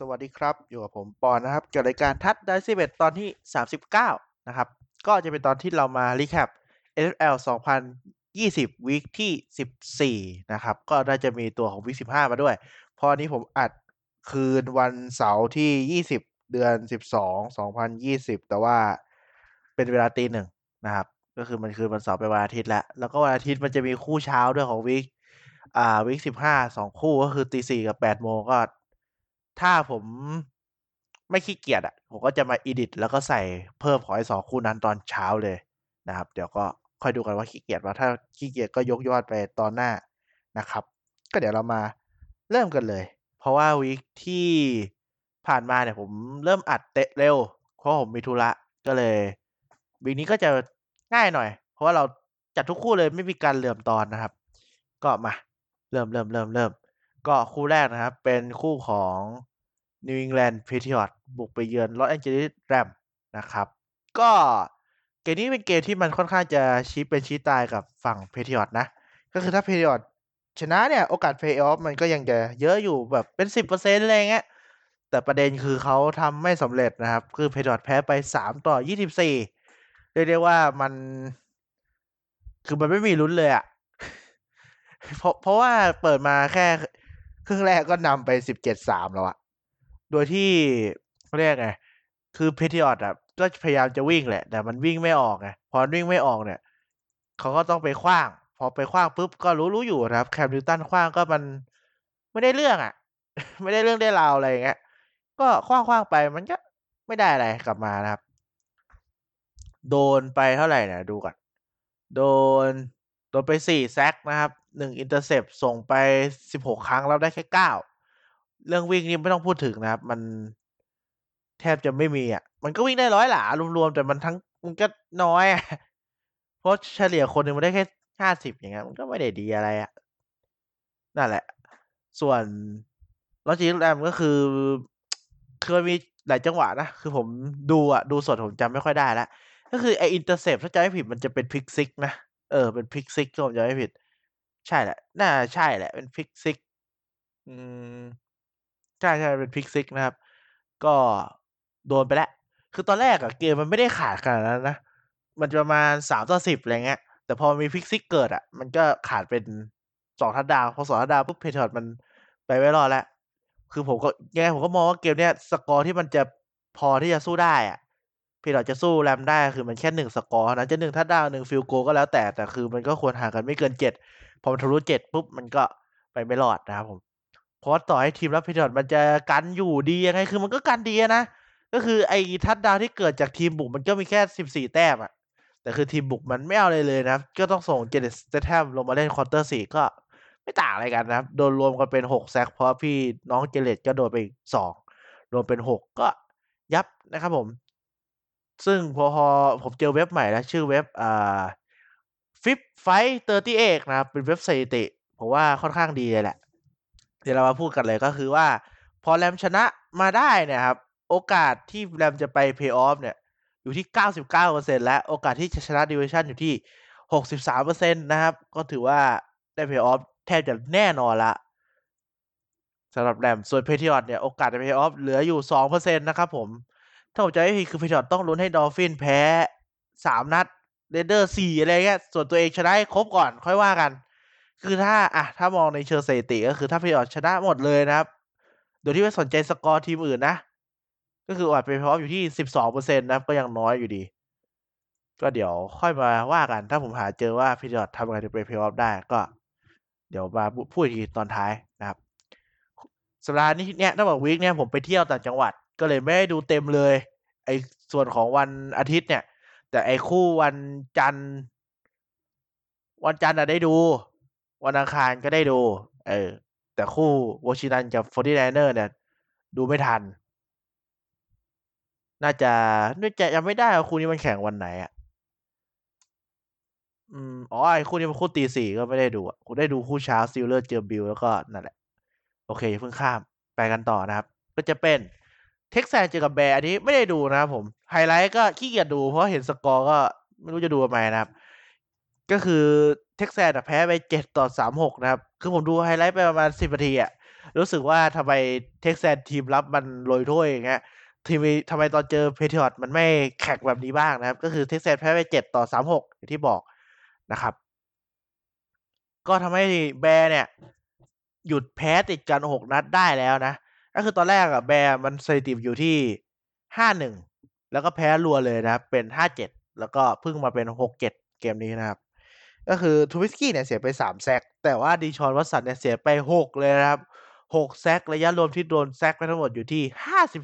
สวัสดีครับ อยู่กับผมปอนนะครับกับรายการทัดได้สิบเอ็ดตอนที่สามสิบเก้านะครับ ก็จะเป็นตอนที่เรามา recap NFL 2020 week ที่สิบสี่นะครับ ก็น่าจะมีตัวของ week สิบห้ามาด้วย พอดีผมอัดคืนวันเสาร์ที่ยี่สิบเดือนสิบสองสองพันยี่สิบแต่ว่าเป็นเวลาตีหนึ่งนะครับ ก็คือมันคือวันเสาร์เป็นวันอาทิตย์แล้ว แล้วก็วันอาทิตย์มันจะมีคู่เช้าด้วยของ weekอ่าวีคสิบห้าสองคู่ก็คือตีสี่กับแปดโมงก็ ถ้าผมไม่ขี้เกียจอะ ผมก็จะมาอีดิทแล้วก็ใส่เพิ่มของไอ้สองคู่นั้นตอนเช้าเลยนะครับ เดี๋ยวก็ค่อยดูกันว่าขี้เกียจว่าถ้าขี้เกียจก็ยกยอดไปตอนหน้านะครับ ก็เดี๋ยวเรามาเริ่มกันเลย เพราะว่าวีคที่ผ่านมาเนี่ยผมเริ่มอัดเตะเร็ว เพราะผมมีธุระก็เลยวีคนี้ก็จะง่ายหน่อย เพราะว่าเราจัดทุกคู่เลยไม่มีการเหลื่อมตอนนะครับ ก็มา เริ่มเริ่มเริ่มเริ่ม ก็คู่แรกนะครับ เป็นคู่ของ New England Patriots บุกไปเยือน Los Angeles Rams นะครับ ก็เกมนี้เป็นเกมที่มันค่อนข้างจะชี้เป็นชี้ตายกับฝั่ง Patriots นะ ก็คือถ้า Patriots ชนะเนี่ย โอกาส Play Off มันก็ยังจะเยอะอยู่แบบเป็นสิบเปอร์เซ็นต์อะไรเงี้ยแต่ประเด็นคือเขาทำไม่สำเร็จนะครับ คือ Patriots แพ้ไปสามต่อยี่สิบสี่เรียกได้ว่ามัน คือมันไม่มีลุ้นเลยอะเพราะเพราะว่าเปิดมาแค่ ครึ่งแรกก็นำไปสิบเจ็ดสามแล้วอะโดยที่เรียกไง คือเพทิออตอะก็พยายามจะวิ่งแหละ แต่มันวิ่งไม่ออกไง พอวิ่งไม่ออกเนี่ย เขาก็ต้องไปคว้าง พอไปคว้างปุ๊บก็รู้รู้อยู่นะครับ แคมนิวตันคว้างก็มันไม่ได้เรื่องอะไม่ได้เรื่องได้ราวอะไรอย่างเงี้ย ก็คว้างคว้างไปมันก็ไม่ได้อะไรกลับมานะครับ โดนไปเท่าไหร่เนี่ยดูก่อน โดน โดนไปสี่แซกนะครับ หนึ่งอินเตอร์เซปส่งไปสิบหกครั้งแล้วได้แค่เก้าเรื่องวิ่งนี่ไม่ต้องพูดถึงนะครับ มันแทบจะไม่มีอะ มันก็วิ่งได้ร้อยหลารวมๆแต่มันทั้งมันก็น้อยอะเพราะเฉลี่ยคนหนึ่งมันได้แค่ห้าสิบอย่างเงี้ยมันก็ไม่ได้ดีอะไรอะนั่นแหละ ส่วน Los Angeles Rams ก็คือคือมันมีหลายจังหวะนะ คือผมดูอะ ดูสดผมจำไม่ค่อยได้แล้วก็คือไอ้ intercept ถ้าจำไม่ผิดมันจะเป็น pick six นะ เออ เป็น pick six ถ้าผมจำไม่ผิด ใช่แหละ น่าใช่แหละ เป็น pick six อืม ใช่ใช่เป็น pick six นะครับ ก็โดนไปแล้ว คือตอนแรกอะเกมมันไม่ได้ขาดขนาดนั้นนะ มันจะประมาณสามต่อสิบอะไรเงี้ย แต่พอมี pick six เกิดอะ มันก็ขาดเป็นสองทัดดาวพอสองทัดดาวปุ๊บเพเทอร์มันไปไม่รอดแล้ว คือผมก็ ยังไงผมก็มองว่าเกมเนี้ย สกอร์ที่มันจะพอที่จะสู้ได้อะ Patriots จะสู้ Rams ได้ คือมันแค่หนึ่งสกอร์นะ จะหนึ่ง touchdown หนึ่ง field goal ก็แล้วแต่ แต่คือมันก็ควรห่างกันไม่เกินเจ็ด พอมันทะลุเจ็ดปุ๊บมันก็ไปไม่รอดนะครับผมเพราะต่อให้ทีมรับ Patriots มันจะกันอยู่ดียังไงคือมันก็กันดีนะก็คือไอ้ทัดดาวที่เกิดจากทีมบุกมันก็มีแค่สิบสี่แต้มอะแต่คือทีมบุกมันไม่เอาเลยเลยนะก็ต้องส่ง Jarrett Stidham ลงมาเล่น quarter สี่ก็ไม่ต่างอะไรกันนะครับโดนรวมกันเป็นหก sack เพราะพี่น้อง Jarrett ก็โดนไปสองรวมเป็นหกก็ยับนะครับผม ซึ่งพอผมเจอเว็บใหม่แล้ว ชื่อเว็บอ่า FiveThirtyEight นะครับ เป็นเว็บสถิติผมว่าค่อนข้างดีเลยแหละ เดี๋ยวเรามาพูดกันเลยก็คือว่า พอ Rams ชนะมาได้เนี่ยครับ โอกาสที่ Rams จะไปเพย์ออฟเนี่ย อยู่ที่ 99%และโอกาสที่จะชนะ division อยู่ที่ 63%นะครับ ก็ถือว่าได้เพย์ออฟแทบจะแน่นอนละสำหรับ Rams ส่วน Patriots เนี่ย โอกาสจะเพย์ออฟเหลืออยู่ 2%นะครับผม ถ้าผมจำไม่ผิดคือ Patriots ต้องลุ้นให้ Dolphins แพ้ 3 นัด Raiders 4อะไรเงี้ยส่วนตัวเองชนะให้ครบก่อนค่อยว่ากัน คือถ้าอะถ้ามองในเชิงสถิติก็คือถ้าพย์ออชนะหมดเลยนะครับโดยที่ไม่สนใจสกอร์ทีมอื่นนะ ก็คือโอกาสไป็นเพราะอยู่ที่สิบสองเปอร์เซ็นต์นะครับก็ยังน้อยอยู่ดี ก็เดี๋ยวค่อยมาว่ากัน ถ้าผมหาเจอว่า Patriots ทำอะไรจะไปเพลย์ออฟได้ก็ เดี๋ยวมาพูดอีกทีตอนท้ายนะครับสัปดาห์นี้เนี่ยถ้าบอก week เนี่ยผมไปเที่ยวต่างจังหวัด ก็เลยไม่ได้ดูเต็มเลยไอ้ส่วนของวันอาทิตย์เนี่ย แต่ไอ้คู่วันจันทร์วันจันทร์อะได้ดู วันอังคารก็ได้ดู เออ แต่คู่วอชิงตันกับ Forty Niners เนี่ย ดูไม่ทัน น่าจะน่าจะยังไม่ได้ว่าคู่นี้มันแข่งวันไหนอะอืมอ๋อไอ้คู่นี้มันคู่ตีสี่ก็ไม่ได้ดูอะกูได้ดูคู่เช้า Steelers เจอ Bills แล้วก็นั่นแหละ โอเคเพิ่งข้ามไปกันต่อนะครับ ก็จะเป็น Texans เจอกับ Bears อันนี้ไม่ได้ดูนะครับผม ไฮไลท์ก็ขี้เกียจดูเพราะเห็นสกอร์ก็ไม่รู้จะดูทำไมนะครับ ก็คือ Texans แพ้ไปเจ็ดต่อสามหกนะครับ คือผมดูไฮไลท์ไปประมาณสิบนาทีอะรู้สึกว่าทำไม Texans ทีมรับมันโหลยโท่ยอย่างเงี้ยทีมทำไมตอนเจอ Patriots มันไม่แข่งแบบนี้บ้างนะครับ ก็คือ Texans แพ้ไปเจ็ดต่อสามหกอย่างที่บอกนะครับ ก็ทำให้ Bears เนี่ย หยุดแพ้ติดกันหกนัดได้แล้วนะ ก็คือตอนแรกอะ Bears มันสถิติอยู่ที่ห้าหนึ่งแล้วก็แพ้รัวเลยนะครับ เป็นห้าเจ็ดแล้วก็เพิ่งมาเป็นหกเจ็ดเกมนี้นะครับ ก็คือทูวิสกี้เนี่ยเสียไปสามแซกแต่ว่าดีชอนวัตสันเนี่ยเสียไปหกเลยนะครับหกแซกระยะรวมที่โดนแซกไปทั้งหมดอยู่ที่ห้าสิบ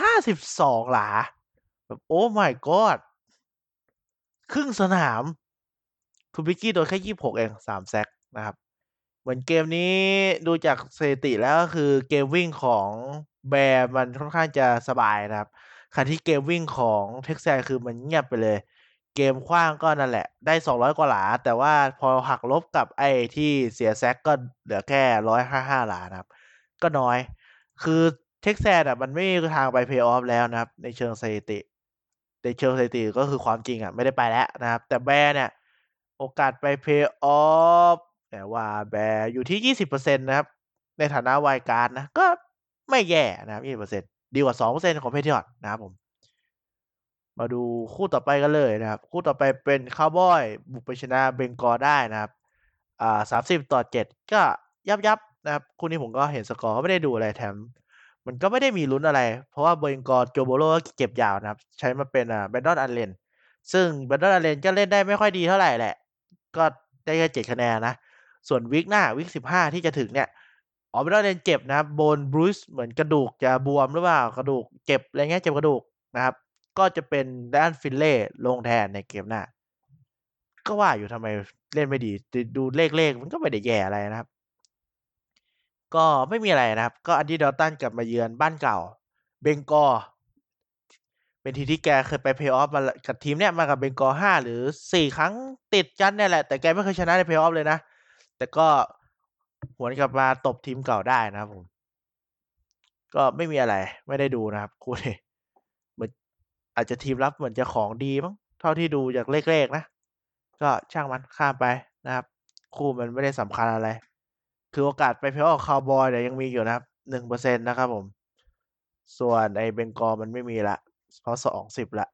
ห้าสิบสองหลาแบบโอ้ my god ครึ่งสนามทูบิกี้โดนแค่ยี่หกเองสามแซกนะครับ เหมือนเกมนี้ดูจากสถิติแล้วก็คือเกมวิ่งของ Bears มันค่อนข้างจะสบายนะครับขณะที่เกมวิ่งของ Texans คือมันเงียบไปเลย เกมขว้างก็นั่นแหละ ได้สองร้อยกว่าหลา แต่ว่าพอหักลบกับไอ้ที่เสีย sack ก็เหลือแค่ร้อยห้าห้าหลานะครับ ก็น้อย คือ Texans อะมันไม่มีทางไปเพย์ออฟแล้วนะครับ ในเชิงสถิติในเชิงสถิติก็คือความจริงอะไม่ได้ไปแล้วนะครับ แต่ Bears เนี่ยโอกาสไปเพย์ออฟ แต่ว่า Bears อยู่ที่ยี่สิบเปอร์เซ็นต์นะครับ ในฐานะ wild card นะ ก็ไม่แย่นะครับยี่สิบเปอร์เซ็นต์ดีกว่าสองเปอร์เซ็นต์ของ Patriots นะครับผม มาดูคู่ต่อไปกันเลยนะครับ คู่ต่อไปเป็นคาวบอย บุกไปชนะ Bengals ได้นะครับ อ่าสามสิบต่อเจ็ดก็ยับยับนะครับ คู่นี้ผมก็เห็นสกอร์ไม่ได้ดูอะไรแถม มันก็ไม่ได้มีลุ้นอะไร เพราะว่า Bengals Joe Burrow ก็เจ็บยาวนะครับ ใช้มาเป็นอ่า Brandon Allenซึ่งแบนดอนอันเลนก็เล่นได้ไม่ค่อยดีเท่าไหร่แหละ ก็ได้แค่เจ็ดคะแนนนะ ส่วนวิกหน้าวิกสิบห้าที่จะถึงเนี่ยอ๋อแบนดอนอันเลนเจ็บนะครับโบนบรูซเหมือนกระดูกจะบวมหรือเปล่ากระดูกเจ็บอะไรเงี้ยเจ็บกระดูกนะครับ ก็จะเป็นด้านฟินเล่ลงแทนในเกมหน้า ก็ว่าอยู่ทำไมเล่นไม่ดี ดูเลขเลขมันก็ไม่ได้แย่อะไรนะครับ ก็ไม่มีอะไรนะครับ ก็อันดี้ดอตันกลับมาเยือนบ้านเก่า เบงกอ เป็นทีที่แกเคยไปเพย์ออฟมากับทีมเนี้ยมากับเบงกอห้าหรือสี่ครั้งติดกันเนี่ยแหละแต่แกไม่เคยชนะในเพย์ออฟเลยนะ แต่ก็หวนกลับมาตบทีมเก่าได้นะครับผม ก็ไม่มีอะไรไม่ได้ดูนะครับคู่นี้เหมือนอาจจะทีมรับเหมือนจะของดีมั้งเท่าที่ดูจากเลขๆนะ ก็ช่างมันข้ามไปนะครับ คู่มันไม่ได้สำคัญอะไร คือโอกาสไป playoff Cowboys เนี่ยยังมีอยู่นะครับหนึ่งเปอร์เซ็นต์นะครับผม ส่วนไอ้ Bengals มันไม่มีละเพราะสองสิบละ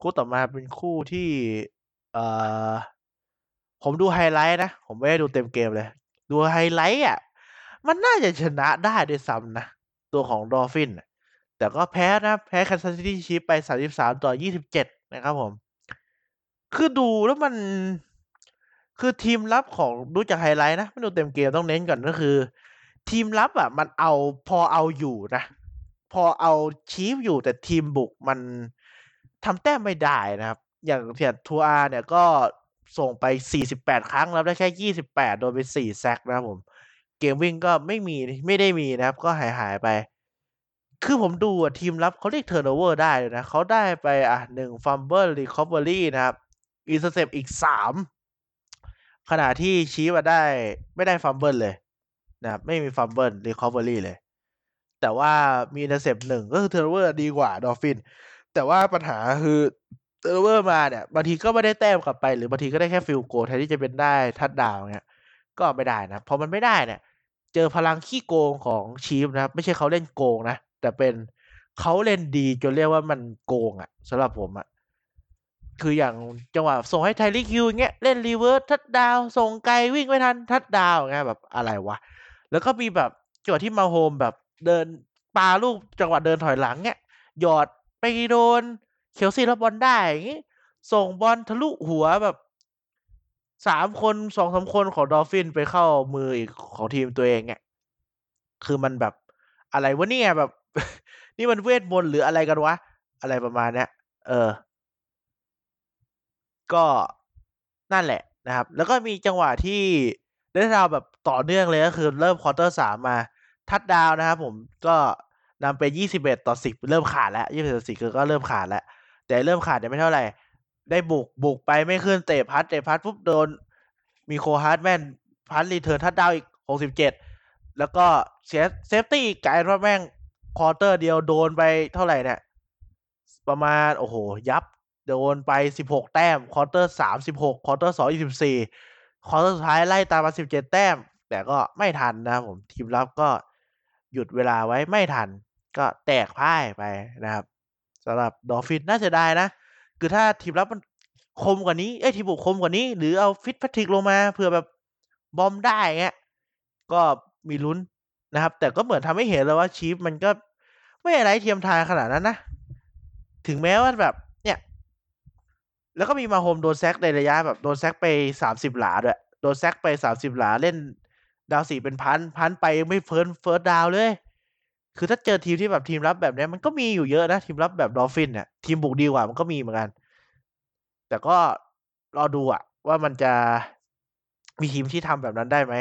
คู่ต่อมาเป็นคู่ที่ เอ่อ ผมดูไฮไลท์นะ ผมไม่ได้ดูเต็มเกมเลย ดูไฮไลท์อะ มันน่าจะชนะได้ด้วยซ้ำนะ ตัวของ Dolphins แต่ก็แพ้นะ แพ้ Kansas City Chiefs ไปสามสิบสามต่อยี่สิบเจ็ดนะครับผม คือดูแล้วมัน คือทีมรับของดูจากไฮไลท์นะ ไม่ดูเต็มเกมต้องเน้นก่อนก็คือ ทีมรับอะ มันเอาพอเอาอยู่นะ พอเอา Chiefs อยู่แต่ทีมบุกมันทำแต้มไม่ได้นะครับ อย่าง Tua เนี่ยก็ ส่งไป 48 ครั้งแล้วได้แค่ 28 โดนไป 4 sack นะครับผม เกมวิ่งก็ไม่มีไม่ได้มีนะครับ ก็หายหายไป คือผมดูทีมรับเขาเรียก turnover ได้เลยนะเขาได้ไปอะหนึ่ง fumble recovery นะครับ intercept อีกสามขณะที่ Chiefs ได้ไม่ได้ fumble เลยนะครับไม่มี fumble recovery เลย แต่ว่ามี intercept หนึ่งก็คือ turnover ดีกว่า Dolphins แต่ว่าปัญหาคือ turnover มาเนี่ยบางทีก็ไม่ได้แต้มกลับไป หรือบางทีก็ได้แค่ field goal แทนที่จะเป็นได้ทัดดาวเนี่ยก็ไม่ได้นะพอมันไม่ได้เนี่ย เจอพลังขี้โกงของ Chiefs นะครับไม่ใช่เขาเล่นโกงนะแต่เป็นเขาเล่นดีจนเรียกว่ามันโกงอะ่ะสำหรับผมอะ่ะคืออย่างจังหวะส่งให้ Tyreek Hill เงี้ยเล่น reverse touchdown ส่งไกลวิ่งไม่ทันทัดดาวเงี้ยแบบอะไรวะแล้วก็มีแบบจังหวะที่ Mahomes แบบเดินปาลูกจังหวะเดินถอยหลังเงี้ยหยอดไปโดน Kelce รับบอลได้อย่างงี้ส่งบอลทะลุหัวแบบสามคนสองสามคนของ Dolphins ไปเข้ามืออีกของทีมตัวเองเนี่ยคือมันแบบอะไรวะเนี่ยแบบ นี่มันเวทมนต์หรืออะไรกันวะ อะไรประมาณเนี้ยเออ ก็นั่นแหละนะครับ แล้วก็มีจังหวะที่เล่น down แบบต่อเนื่องเลยก็คือเริ่ม quarter สามมา ทัดดาวนะครับผมก็นำไปยี่สิบเอ็ดต่อสิบเริ่มขาดแล้วยี่สิบเอ็ดต่อสิบก็เริ่มขาดแล้ว แต่เริ่มขาดเนี่ยไม่เท่าไหร่ ได้บุกบุกไปไม่ขึ้นเตะ punt เตะ punt ปุ๊บโดน Mecole Hardman punt return touchdown อีกหกสิบเจ็ดแล้วก็เสีย safety อีกกลายว่าแม่ง quarter เดียวโดนไปเท่าไหร่เนี่ย ประมาณ โอ้โห ยับ โดนไปสิบหกแต้ม quarter สามสิบหก quarter สองยี่สิบสี่ quarter สุดท้ายไล่ตามมาสิบเจ็ดแต้ม แต่ก็ไม่ทันนะครับผมทีมรับก็หยุดเวลาไว้ไม่ทัน ก็แตกพ่ายไปนะครับ สำหรับ Dolphins น่าเสียดายนะ คือถ้าทีมรับมันคมกว่านี้เอ้ยทีมบุกคมกว่านี้ หรือเอา Fitzpatrick ลงมาเผื่อแบบ bomb ได้เงี้ยก็มีลุ้นนะครับ แต่ก็เหมือนทำให้เห็นแล้วว่า Chiefs มันก็ไม่ไร้เทียมทานขนาดนั้นนะ ถึงแม้ว่าแบบ เนี่ย แล้วก็มี Mahomes โดน sack ในระยะแบบโดน sack ไปสามสิบหลาด้วยโดน sack ไปสามสิบหลาเล่นdown สี่เป็น punt punt ไปไม่ first first down เลย คือถ้าเจอทีมที่แบบทีมรับแบบนี้มันก็มีอยู่เยอะนะ ทีมรับแบบ Dolphins เนี่ยทีมบุกดีกว่ามันก็มีเหมือนกัน แต่ก็รอดูอะว่ามันจะมีทีมที่ทำแบบนั้นได้ไหม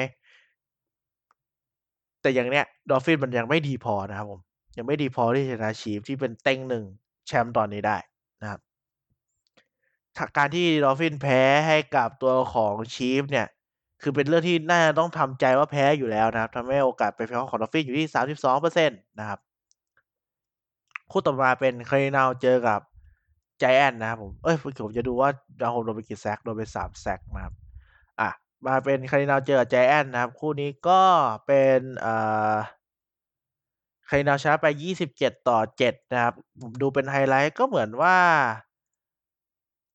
แต่อย่างเนี้ย Dolphins มันยังไม่ดีพอนะครับผม ยังไม่ดีพอที่จะชนะ Chiefs ที่เป็นเต็งหนึ่งแชมป์ตอนนี้ได้นะครับการที่ Dolphins แพ้ให้กับตัวของ Chiefs เนี่ย คือเป็นเรื่องที่น่าจะต้องทำใจว่าแพ้อยู่แล้วนะครับทำให้โอกาสไปเพลย์ของ Dolphins อยู่ที่สามสิบสองเปอร์เซ็นต์นะครับ คู่ต่อมาเป็น Cardinals เจอกับใจแอนนะครับผมเอ้ยผมจะดูว่าดาวโฮมโดนไปกี่ sack โดนไปสาม sack นะครับ อะ มาเป็น Cardinals เจอกับใจแอนนะครับ คู่นี้ก็เป็นอ่า Cardinals ชนะไปยี่สิบเจ็ดต่อเจ็ดนะครับ ผมดูเป็นไฮไลท์ก็เหมือนว่า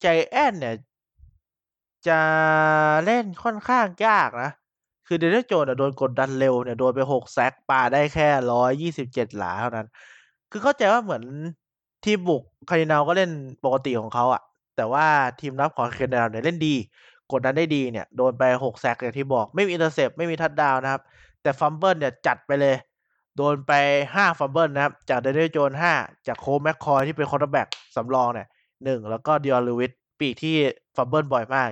ใจแอนเนี่ย จะเล่นค่อนข้างยากนะ คือ Daniel Jones โดนกดดันเร็วเนี่ย โดนไปหก sack ปาได้แค่ร้อยยี่สิบเจ็ดหลาเท่านั้น คือเข้าใจว่าเหมือนทีมบุก Cardinals ก็เล่นปกติของเขาอะแต่ว่าทีมรับของ Cardinals เนี่ยเล่นดี กดดันได้ดีเนี่ย โดนไปหก sack อย่างที่บอก ไม่มี intercept ไม่มีทัดดาวนะครับ แต่ fumble เนี่ยจัดไปเลย โดนไปห้า fumble นะครับ จาก Daniel Jones ห้าจาก Colt McCoy ที่เป็น quarterback สำรองเนี่ยหนึ่งแล้วก็ Dion Lewis ปีกที่ fumble บ่อยมาก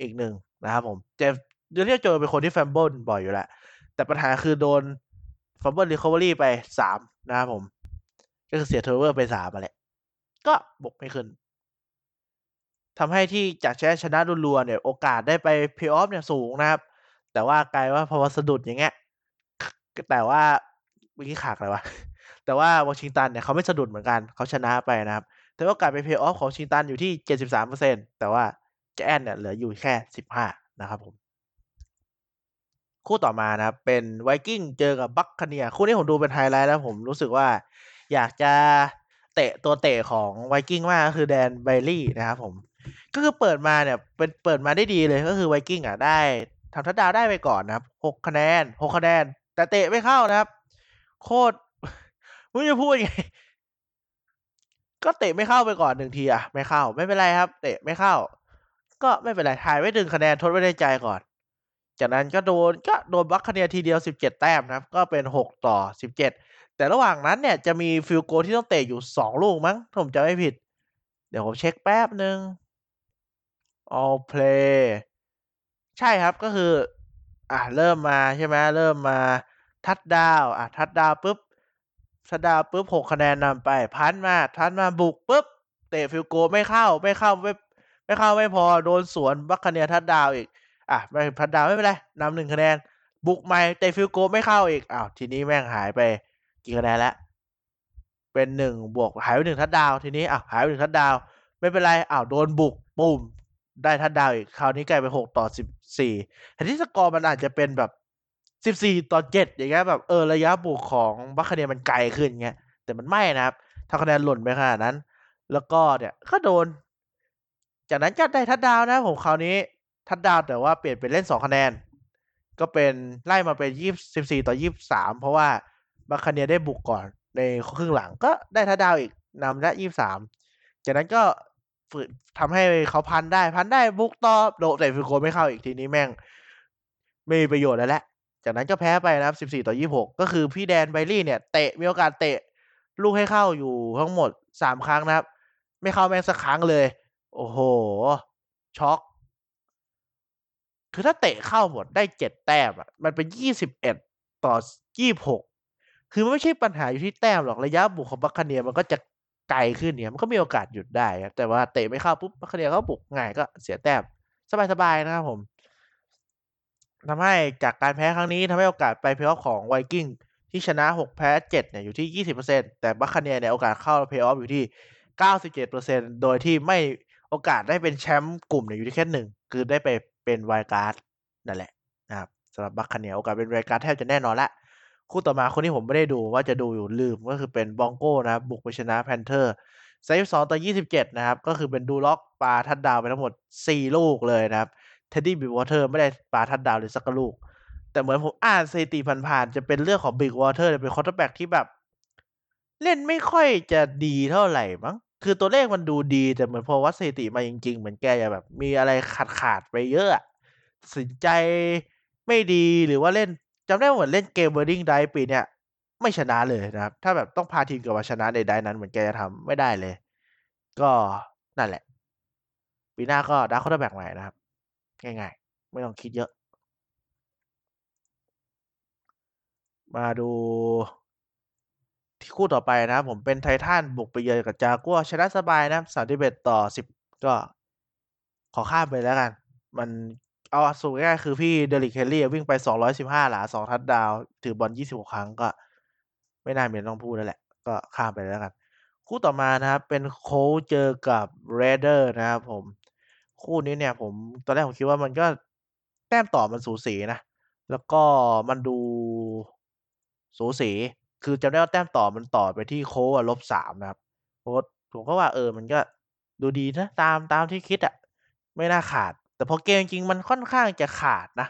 อีกหนึ่งนะครับผม Daniel Jones เป็นคนที่ fumble บ่อยอยู่แล้ว แต่ปัญหาคือโดน fumble recovery ไปสามนะครับผม ก็คือเสีย turnover ไปสามมาแหละ ก็บุกไม่ขึ้นทำให้ที่จากแชชนะรัวๆเนี่ย โอกาสได้ไปเพย์ออฟเนี่ยสูงนะครับ แต่ว่ากลายว่าพอสะดุดอย่างเงี้ยแต่ว่าเมื่อกี้ขากอะไรวะแต่ว่าวอชิงตันเนี่ยเขาไม่สะดุดเหมือนกันเขาชนะไปนะครับ แต่ว่าโอกาสไปเพย์ออฟของชิงตันอยู่ที่เจ็ดสิบสามเปอร์เซ็นต์แต่ว่า แจนเนี่ยเหลืออยู่แค่สิบห้านะครับผม คู่ต่อมานะครับ เป็น Vikings เจอกับ Buccaneers คู่นี้ผมดูเป็นไฮไลท์แล้วผมรู้สึกว่าอยากจะเตะตัวเตะของ Vikings มากก็คือ Dan Bailey นะครับผม ก็คือเปิดมาเนี่ยเป็นเปิดมาได้ดีเลยก็คือ Vikings อะได้ทำทัดดาวได้ไปก่อนนะครับหกคะแนนหกคะแนน แต่เตะไม่เข้านะครับ โคตรไม่จะพูดยังไง ก็เตะไม่เข้าไปก่อนหนึ่งทีอะ ไม่เข้า ไม่เป็นไรครับ เตะไม่เข้า ก็ไม่เป็นไรถ่ายไว้หนึ่งคะแนนทดไว้ในใจก่อน จากนั้นก็โดนก็โดนบัคคเนียทีเดียวสิบเจ็ดแต้มนะครับ ก็เป็นหกต่อสิบเจ็ดแต่ระหว่างนั้นเนี่ยจะมีฟิลโกที่ต้องเตะอยู่สองลูกมั้งถ้าผมจะไม่ผิด เดี๋ยวผมเช็คแป๊บหนึ่ง all play ใช่ครับก็คือ อะเริ่มมาใช่ไหมเริ่มมาทัดดาวอะทัดดาวปุ๊บทัดดาวปุ๊บหกคะแนนนำไป พันมาพันมาบุกปุ๊บเตะ field goal ไม่เข้าไม่เข้าไม่ ไม่เข้าไม่พอโดนสวน Buccaneers touchdown อีก อะไม่ทัดดาวไม่เป็นไรนำหนึ่งคะแนน บุกใหม่เตะ field goal ไม่เข้าอีกอ้าวทีนี้แม่งหายไปกี่คะแนนแล้วเป็นหนึ่งบวกหายไปหนึ่งทัดดาวทีนี้อะหายไปหนึ่งทัดดาวไม่เป็นไรอ้าวโดนบุกปุ๊บได้ touchdown อีกคราวนี้กลายเป็นหกต่อสิบสี่แต่ที่สกอร์มันอาจจะเป็นแบบสิบสี่ต่อเจ็ดอย่างเงี้ยแบบเออระยะบุกของ Buccaneers มันไกลขึ้นเงี้ยแต่มันไม่นะครับถ้าคะแนนหล่นไปขนาดนั้น แล้วก็เนี่ยก็โดน จากนั้นก็ได้ทัดดาวนะผมคราวนี้ทัดดาวแต่ว่าเปลี่ยนเป็นเล่นสองคะแนน ก็เป็นไล่มาเป็นยี่สิบสี่ต่อยี่สามเพราะว่า Buccaneers ได้บุกก่อนในครึ่งหลังก็ได้ทัดดาวอีกนำได้ยี่สามจากนั้นก็ฝืนทำให้เขาพันได้พันได้บุกต่อโดแต่ฟิโกไม่เข้าอีกทีนี้แม่ง ไม่มีประโยชน์แล้วแหละจากนั้นก็แพ้ไปนะครับสิบสี่ต่อยี่หกก็คือพี่แดนไบลี่เนี่ยเตะมีโอกาสเตะ ลูกให้เข้าอยู่ทั้งหมดสามครั้งนะครับ ไม่เข้าแม่งสักครั้งเลย โอ้โห ช็อก คือถ้าเตะเข้าหมดได้เจ็ดแต้มอะ มันเป็นยี่สิบเอ็ดต่อยี่หกคือไม่ใช่ปัญหาอยู่ที่แต้มหรอกระยะบุกของ Buccaneers มันก็จะไกลขึ้นเนี่ยมันก็มีโอกาสหยุดได้ครับแต่ว่าเตะไม่เข้าปุ๊บ Buccaneers เขาบุกง่ายก็เสียแต้มสบายๆนะครับผมทำให้จากการแพ้ครั้งนี้ทำให้โอกาสไปเพลย์ออฟของ Vikings ที่ชนะหกแพ้เจ็ดเนี่ยอยู่ที่ยี่สิบเปอร์เซ็นแต่ Buccaneers เนี่ยโอกาสเข้าเพลย์ออฟอยู่ที่เก้าสิบเจ็ดเปอร์เซ็นโดยที่ไม่ โอกาสได้เป็นแชมป์กลุ่มเนี่ยอยู่ที่แค่หนึ่งคือได้ไปเป็น wild card นั่นแหละนะครับสำหรับ Buccaneers โอกาสเป็น wild card แทบจะแน่นอนละคู่ต่อมาคู่ที่ผมไม่ได้ดูว่าจะดูอยู่ลืมก็คือเป็น Broncos นะครับบุกไปชนะ Panthers สามสิบสองต่อยี่สิบเจ็ดนะครับ ก็คือเป็น Drew Lock ปา touchdown ไปทั้งหมดสี่ลูกเลยนะครับ Teddy Bridgewater ไม่ได้ปา touchdown เลยสักลูก แต่เหมือนผมอ่านสถิติผ่านๆจะเป็นเรื่องของ Bridgewater เป็น quarterback ที่แบบ เล่นไม่ค่อยจะดีเท่าไหร่มั้ง คือตัวเลขมันดูดีแต่เหมือนพอวัดสถิติมาจริง ๆ เหมือนแกจะแบบ มีอะไรขาดขาดไปเยอะตัดสินใจไม่ดีหรือว่าเล่นจำได้เหมือนเล่น game winning drive ปีเนี้ยไม่ชนะเลยนะครับ ถ้าแบบต้องพาทีมกลับมาชนะในไดนั้นเหมือนแกจะทำไม่ได้เลย ก็นั่นแหละ ปีหน้าก็ draft quarterback ใหม่นะครับ ง่ายๆ ไม่ต้องคิดเยอะ มาดู คู่ต่อไปนะผมเป็นไททันบุกไปเยือนกับจากัวชนะสบายนะสามสิบเอ็ดต่อสิบก็ขอข้ามไปแล้วกัน มันเอาสูงง่ายคือพี่เดลิเคลลี่วิ่งไปสองร้อยสิบห้าหลาสองทัดดาว ถือบอลยี่สิบหกครั้งก็ ไม่น่ามีต้องพูดแล้วแหละ ก็ข้ามไปแล้วกัน คู่ต่อมานะครับ เป็นโคเจอกับเรเดอร์นะครับผมคู่นี้เนี่ย ผมตอนแรกผมคิดว่ามันก็แต้มต่อมันสูสีนะ แล้วก็มันดูสูสี คือจำได้ว่าแต้มต่อมันต่อไปที่โค้อะลบสามนะครับโค้ผมก็ว่าเออมันก็ดูดีนะตามตามที่คิดอะไม่น่าขาด แต่พอเกมจริงมันค่อนข้างจะขาดนะ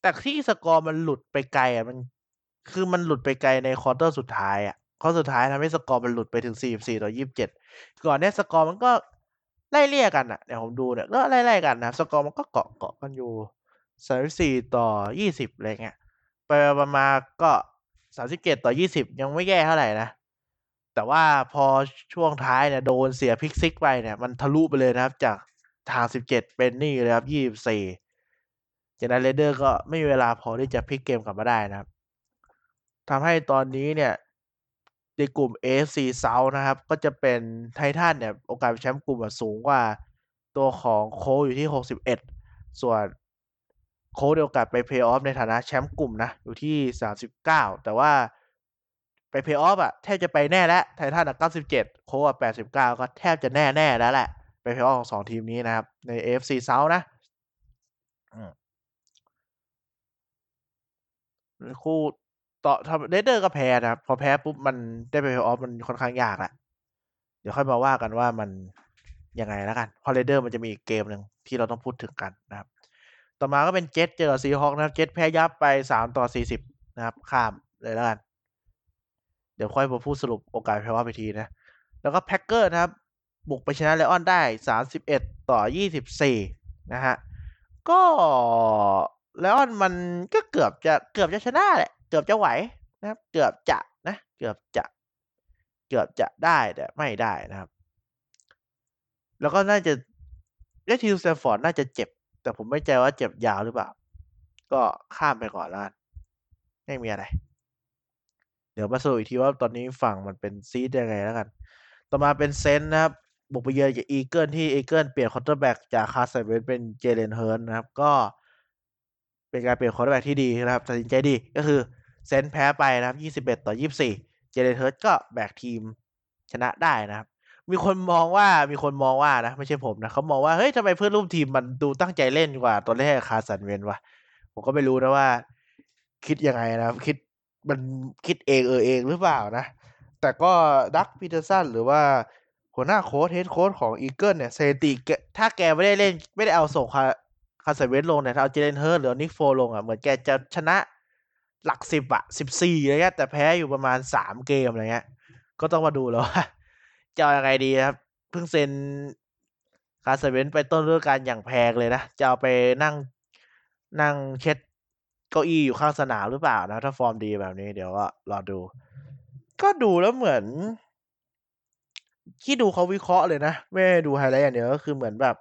แต่ที่สกอร์มันหลุดไปไกลอะมัน คือมันหลุดไปไกลใน quarter สุดท้ายอะข้อสุดท้ายทำให้สกอร์มันหลุดไปถึง 44 ต่อ 27 ก่อนเนี้ยสกอร์มันก็ไล่เลี่ยกันอะเดี๋ยวผมดูเนี่ยก็ไล่ๆกันนะสกอร์มันก็เกาะเกาะกันอยู่ 34 ต่อ 20อะไรเงี้ยไปประมาณก็ 37ต่อ20ยังไม่แย่เท่าไหร่นะ แต่ว่าพอช่วงท้ายเนี่ยโดนเสียพิกซิกไปเนี่ย มันทะลุไปเลยนะครับ จากทาง17เจ็ดเป็นนี่เลยครับ24จากนั้นเรเดอร์ก็ไม่มีเวลาพอที่จะพลิกเกมกลับมาได้นะครับทำให้ตอนนี้เนี่ยในกลุ่ม AFC South นะครับ ก็จะเป็นไททันเนี่ย โอกาสเป็นแชมป์กลุ่มสูงกว่า ตัวของโคอยู่ที่ 61 ส่วน โค้ดโอกาสไปเพย์ออฟในฐานะแชมป์กลุ่มนะ อยู่ที่ 39 แต่ว่าไปเพย์ออฟอะแทบจะไปแน่แล้วไททันอะ97 โค้ดอะ89 ก็แทบจะแน่แน่แล้วแหละ ไปเพย์ออฟของสองทีมนี้นะครับ ใน AFC South นะคู่ต่อทำเรเดอร์ก็แพ้นะครับ พอแพ้ปุ๊บมันได้ไปเพย์ออฟมันค่อนข้างยากแหละเดี๋ยวค่อยมาว่ากันว่ามันยังไงแล้วกันเพราะ Raiders มันจะมีอีกเกมหนึ่งที่เราต้องพูดถึงกันนะครับ ต่อมาก็เป็นเจ็ตเจอ Seahawks นะครับ เจ็ตแพ้ยับไปสามต่อสี่สิบนะครับ ข้ามเลยแล้วกัน เดี๋ยวค่อยมาพูดสรุปโอกาสแพ้ว่าไปทีนะ แล้วก็ Packers นะครับ บุกไปชนะ Lions ได้สามสิบเอ็ดต่อยี่สิบสี่นะฮะ ก็ Lions มันก็เกือบจะเกือบจะชนะแหละ เกือบจะไหวนะครับ เกือบจะนะ เกือบจะ เกือบจะได้แต่ไม่ได้นะครับ แล้วก็น่าจะเลทีม Stafford น่าจะเจ็บ แต่ผมไม่แน่ใจว่าเจ็บยาวหรือเปล่า ก็ข้ามไปก่อนแล้วไม่มีอะไร เดี๋ยวมาสรุปอีกทีว่าตอนนี้ฝั่งมันเป็น seed ยังไงแล้วกัน ต่อมาเป็น Saints นะครับ บุกไปเยือนกับ Eagles ที่ Eagles เปลี่ยน quarterback จาก Carson Wentz เป็น Jalen Hurts นะครับ ก็ เป็นการเปลี่ยน quarterback ที่ดีนะครับตัดสินใจดีก็คือ Saints แพ้ไปนะครับ 21 ต่อ 24 Jalen Hurts ก็แบกทีมชนะได้นะครับ มีคนมองว่ามีคนมองว่านะ ไม่ใช่ผมนะเขามองว่าเฮ้ยทำไมเพื่อนร่วมทีมมันดูตั้งใจเล่นกว่าตัวแรก Carson Wentz วะผมก็ไม่รู้นะว่า คิดยังไงนะคิดมันคิดเองเออเองหรือเปล่านะ แต่ก็ Doug Pederson หรือว่าหัวหน้าโค้ช head coach ของ Eagles เนี่ยสถิติถ้าแกไม่ได้เล่น ไม่ได้เอาส่งคา Carson Wentz ลงเนี่ยถ้าเอา Jalen Hurts หรือ Nick Foles ลงอะเหมือนแกจะชนะหลักสิบอะสิบสี่อะไรเงี้ยแต่แพ้อยู่ประมาณสามเกมอะไรเงี้ยก็ต้องมาดูแล้วว่า จะยังไงดีครับ เพิ่งเซ็น Carson Wentz ไปต้นฤดูกาลอย่างแพงเลยนะ จะเอาไปนั่งนั่งเช็ดเก้าอี้อยู่ข้างสนามหรือเปล่านะ ถ้าฟอร์มดีแบบนี้เดี๋ยวก็รอดู ก็ดูแล้วเหมือน ที่ดูเขาวิเคราะห์เลยนะ ไม่ดูไฮไลท์อย่างเดียวก็คือเหมือนแบบ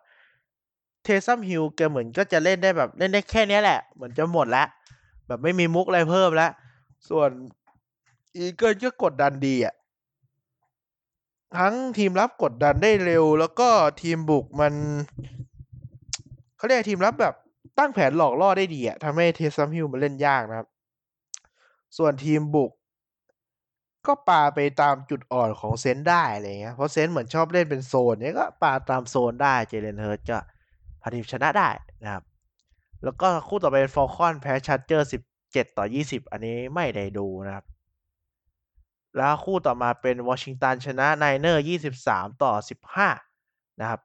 Taysom Hill แกเหมือนก็จะเล่นได้แบบเล่นได้แค่นี้แหละ เหมือนจะหมดแล้ว แบบไม่มีมุกอะไรเพิ่มแล้ว ส่วน Eagles ก็กดดันดีอะ ทั้งทีมรับกดดันได้เร็ว แล้วก็ทีมบุกมันเขาเรียกทีมรับแบบตั้งแผนหลอกล่อได้ดีอะทำให้ Taysom Hill มันเล่นยากนะครับ ส่วนทีมบุก ก็ปาไปตามจุดอ่อนของ Saints ได้อะไรเงี้ยเพราะ Saints เหมือนชอบเล่นเป็นโซนเนี้ยก็ปาตามโซนได้ Jalen Hurts ก็พาทีมชนะได้นะครับ แล้วก็คู่ต่อไปเป็น Falcons แพ้ Chargers สิบเจ็ดต่อยี่สิบอันนี้ไม่ได้ดูนะครับ แล้วคู่ต่อมาเป็นวอชิงตันชนะ Niners ยี่สิบสามต่อสิบห้านะครับ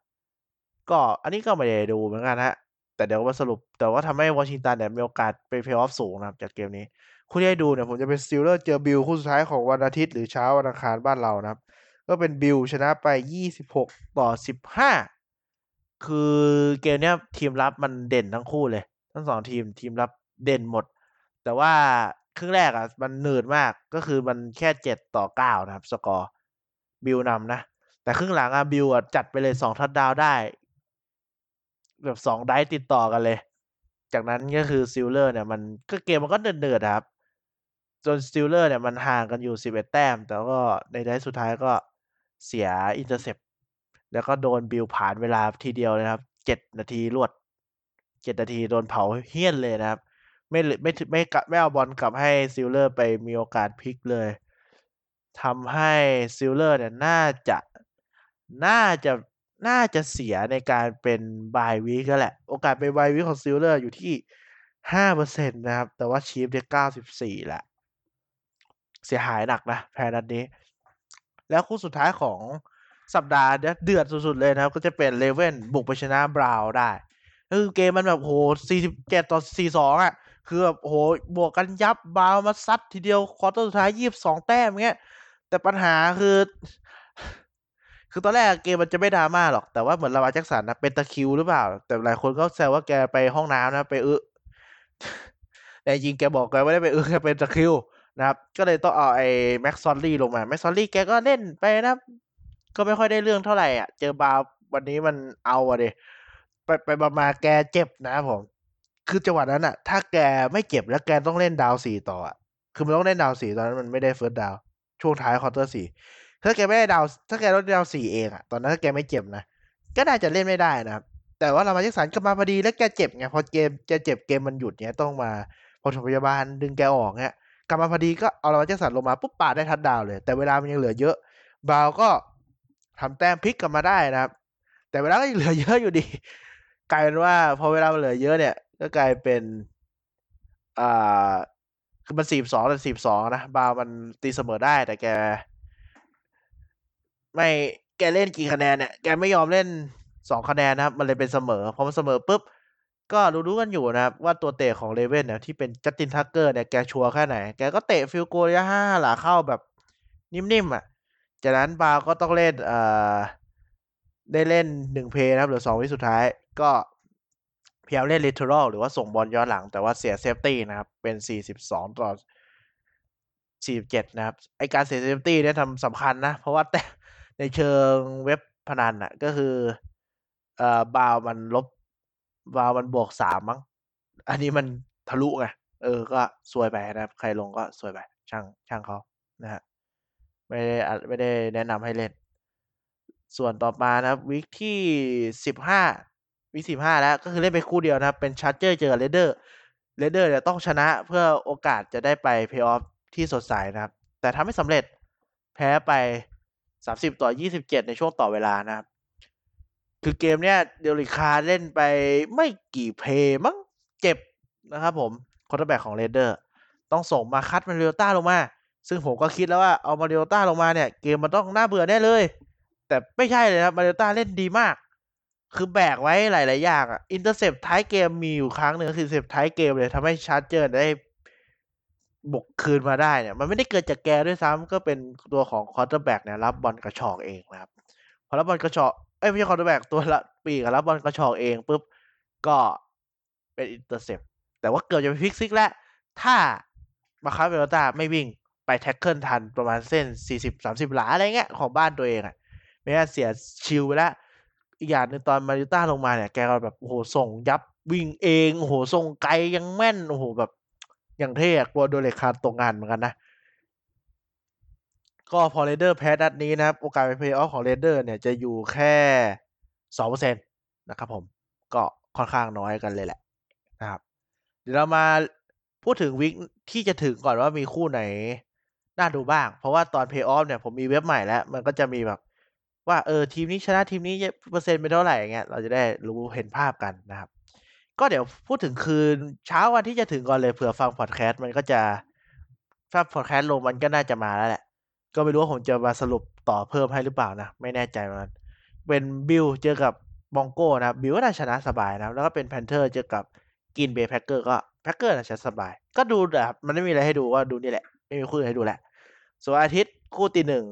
ก็อันนี้ก็ไม่ได้ดูเหมือนกันฮะแต่เดี๋ยวมาสรุป แต่ว่าทำให้วอชิงตันเนี่ยมีโอกาสไปเพลย์ออฟสูงนะครับ จากเกมนี้ คู่ที่ให้ดูเนี่ยผมจะเป็น Steeler เจอบิลคู่สุดท้ายของวันอาทิตย์หรือเช้าวันอังคารบ้านเรานะครับ ก็เป็นบิลชนะไปยี่สิบหกต่อสิบห้าคือเกมเนี้ยทีมรับมันเด่นทั้งคู่เลย ทั้งสองทีมทีมรับเด่นหมด แต่ว่า ครึ่งแรกอะมันหนืดมากก็คือมันแค่เจ็ดต่อเก้านะครับ สกอร์บิลนำนะ แต่ครึ่งหลังอะบิลอะจัดไปเลยสองทัดดาวได้ แบบสองได้ติดต่อกันเลย จากนั้นก็คือ Steeler เนี่ยมันก็เกมมันก็เดือดๆครับ จน Steeler เนี่ยมันห่างกันอยู่สิบเอ็ดแต้ม แต่ก็ใน drive สุดท้ายก็เสีย intercept แล้วก็โดนบิลาญเวลาทีเดียวเลยครับเจ็ดนาทีรวดเจ็ดนาทีโดนเผาเฮี้ยนเลยนะครับ ไม่ไม่ไม่กลับไม่เอาบอลกลับให้ Steeler ไปมีโอกาสพลิกเลยทำให้ Steeler เนี่ยน่าจะน่าจะน่าจะเสียในการเป็น bye week ก็แหละ โอกาสเป็น bye week ของ Steeler อยู่ที่ห้าเปอร์เซ็นต์นะครับ แต่ว่า Chief ได้เก้าสิบสี่แหละ เสียหายหนักนะแพ้นัดนี้ แล้วคู่สุดท้ายของสัปดาห์เดือดสุดๆเลยนะครับ ก็จะเป็น Raven บุกไปชนะ Brown ได้ คือเกมมันแบบโหสี่สิบเจ็ดต่อสี่สองอะ คือแบบโหบวกกันยับ Brown มาซัดทีเดียว quarter สุดท้ายยี่สิบสองแต้มเงี้ย แต่ปัญหาคือ คือตอนแรกเกมมันจะไม่ดราม่าหรอก แต่ว่าเหมือน Lamar Jackson นะเป็นตะคิวหรือเปล่า แต่หลายคนก็แซวว่าแกไปห้องน้ำนะไปอึแต่จริงแกบอกแกไม่ได้ไปอึแกเป็นตะคิวนะครับ ก็เลยต้องเอาไอ้ McSorley ลงมา McSorley แกก็เล่นไปนะ ก็ไม่ค่อยได้เรื่องเท่าไหร่อะ เจอบาววันนี้มันเอาอะเดไปไปมาแกเจ็บนะผม คือจังหวะนั้นอะถ้าแกไม่เจ็บแล้วแกต้องเล่น down สี่ต่ออะคือมันต้องเล่น down สี่ตอนนั้นมันไม่ได้ first down ช่วงท้าย quarter สี่ถ้าแกไม่ได้ down ถ้าแกต้อง down สี่เองอะตอนนั้นถ้าแกไม่เจ็บนะก็น่าจะเล่นไม่ได้นะครับแต่ว่า Lamar Jackson ก็มาพอดีแล้วแกเจ็บไงพอเกมแกเจ็บเกมมันหยุดเนี้ยต้องมาปฐมพยาบาลดึงแกออกเนี้ยกลับมาพอดีก็เอา Lamar Jackson ลงมาปุ๊บปาดได้ touchdown เลย แต่เวลามันยังเหลือเยอะบาวก็ทำแต้มพลิกกลับมาได้นะครับ แต่เวลาก็ยังเหลือเยอะอยู่ดีกลายเป็นว่าพอเวลามันเหลือเยอะเนี่ย ก็กลายเป็น อ่า คือมันสี่สองแต่สี่สองนะ บาวมันตีเสมอได้แต่แก ไม่แกเล่นกี่คะแนนเนี่ยแกไม่ยอมเล่นสองคะแนนนะครับ มันเลยเป็นเสมอพอมันเสมอปุ๊บก็รู้ๆกันอยู่นะครับ ว่าตัวเตะของ Raven เนี่ยที่เป็น Justin Tucker เนี่ยแกชัวร์แค่ไหน แกก็เตะ field goal ระยะห้าหลาเข้าแบบนิ่มๆอะ จากนั้นบาวก็ต้องเล่นเอ่อได้เล่นหนึ่ง play นะครับหรือสองวิสุดท้าย ก็ พยายามเล่น lateral หรือว่าส่งบอลย้อนหลัง แต่ว่าเสีย safety นะครับ เป็นสี่สิบสองต่อสี่สิบเจ็ดนะครับ ไอการเสีย safety เนี่ยทำสำคัญนะ เพราะว่าแต่ในเชิงเว็บพนันอะ ก็คือเอ่อบาวมันลบบาวมันบวกสามมั้ง อันนี้มันทะลุไง เออ ก็ซวยไปนะครับ ใครลงก็ซวยไป ช่างช่างเขานะฮะ ไม่ได้ไม่ได้แนะนำให้เล่น ส่วนต่อมานะครับ week ที่สิบห้า week สิบห้าแล้วก็คือเล่นไปคู่เดียวนะครับ เป็น Charger เจอ Raider Raider เนี่ยต้องชนะเพื่อโอกาสจะได้ไปเพย์ออฟที่สดใสนะครับ แต่ทำไม่สำเร็จแพ้ไปสามสิบต่อยี่สิบเจ็ดในช่วงต่อเวลานะครับ คือเกมเนี้ย Derek Carr เล่นไปไม่กี่ play มั้งเจ็บนะครับผม quarterback ของ Raider ต้องส่ง Marcus Mariota ลงมา ซึ่งผมก็คิดแล้วว่าเอา Mariota ลงมาเนี่ย เกมมันต้องน่าเบื่อแน่เลย แต่ไม่ใช่เลยครับ Mariota เล่นดีมาก คือแบกไว้หลาย ๆ อย่างอะ intercept ท้ายเกมมีอยู่ครั้งหนึ่งคือ intercept ท้ายเกมเลยทำให้ Charger ได้บุกคืนมาได้เนี่ย มันไม่ได้เกิดจากแกด้วยซ้ำก็เป็นตัวของ quarterback เนี่ยรับบอลกระชอกเองนะครับพอรับบอลกระชอกเอ้ยไม่ใช่คอร์เตอร์แบ็กตัวละปีกรับบอลกระชอกเองปุ๊บก็เป็นอินเตอร์เซปแต่ว่าเกือบจะไปพิกซิกแล้วถ้ามาคาเวลตาไม่วิ่งไปแท็กเกิลทันประมาณเส้นสี่สิบสามสิบหลาอะไรเงี้ยของบ้านตัวเองอะไม่งั้นเสียชิลไปแล้ว อีกอย่างหนึ่งตอนมาริต้าลงมาเนี่ยแกก็แบบโอ้โหส่งยับวิ่งเองโอ้โหส่งไกลยังแม่นโอ้โหแบบอย่างเท่กลัวโดนเหล็กคาตกงานเหมือนกันนะ ก็พอ Raider แพ้นัดนี้นะครับ โอกาสไปเพย์ออฟของ Raider เนี่ยจะอยู่แค่สองเปอร์เซ็นต์นะครับผมก็ค่อนข้างน้อยกันเลยแหละนะครับ เดี๋ยวเรามาพูดถึง week ที่จะถึงก่อนว่ามีคู่ไหนน่าดูบ้าง เพราะว่าตอนเพย์ออฟเนี่ยผมมีเว็บใหม่แล้ว มันก็จะมีแบบ ว่าเออทีมนี้ชนะทีมนี้เปอร์เซ็นต์เป็นเท่าไหร่อย่างเงี้ยเราจะได้รู้เห็นภาพกันนะครับ ก็เดี๋ยวพูดถึงคืนเช้าวันที่จะถึงก่อนเลยเผื่อฟังพอดแคสต์มันก็จะถ้าพอดแคสต์ลงมันก็น่าจะมาแล้วแหละ ก็ไม่รู้ว่าผมจะมาสรุปต่อเพิ่มให้หรือเปล่านะ ไม่แน่ใจมันเป็นบิลเจอกับ Bronco นะบิลก็น่าชนะสบายนะแล้วก็เป็น Panther เจอกับ Green Bay Packer ก็ Packer น่าชนะสบาย ก็ดูแบบมันไม่มีอะไรให้ดูว่าดูนี่แหละ ไม่มีคู่อื่นให้ดูแหละส่วนอาทิตย์คู่ตีหนึ่ง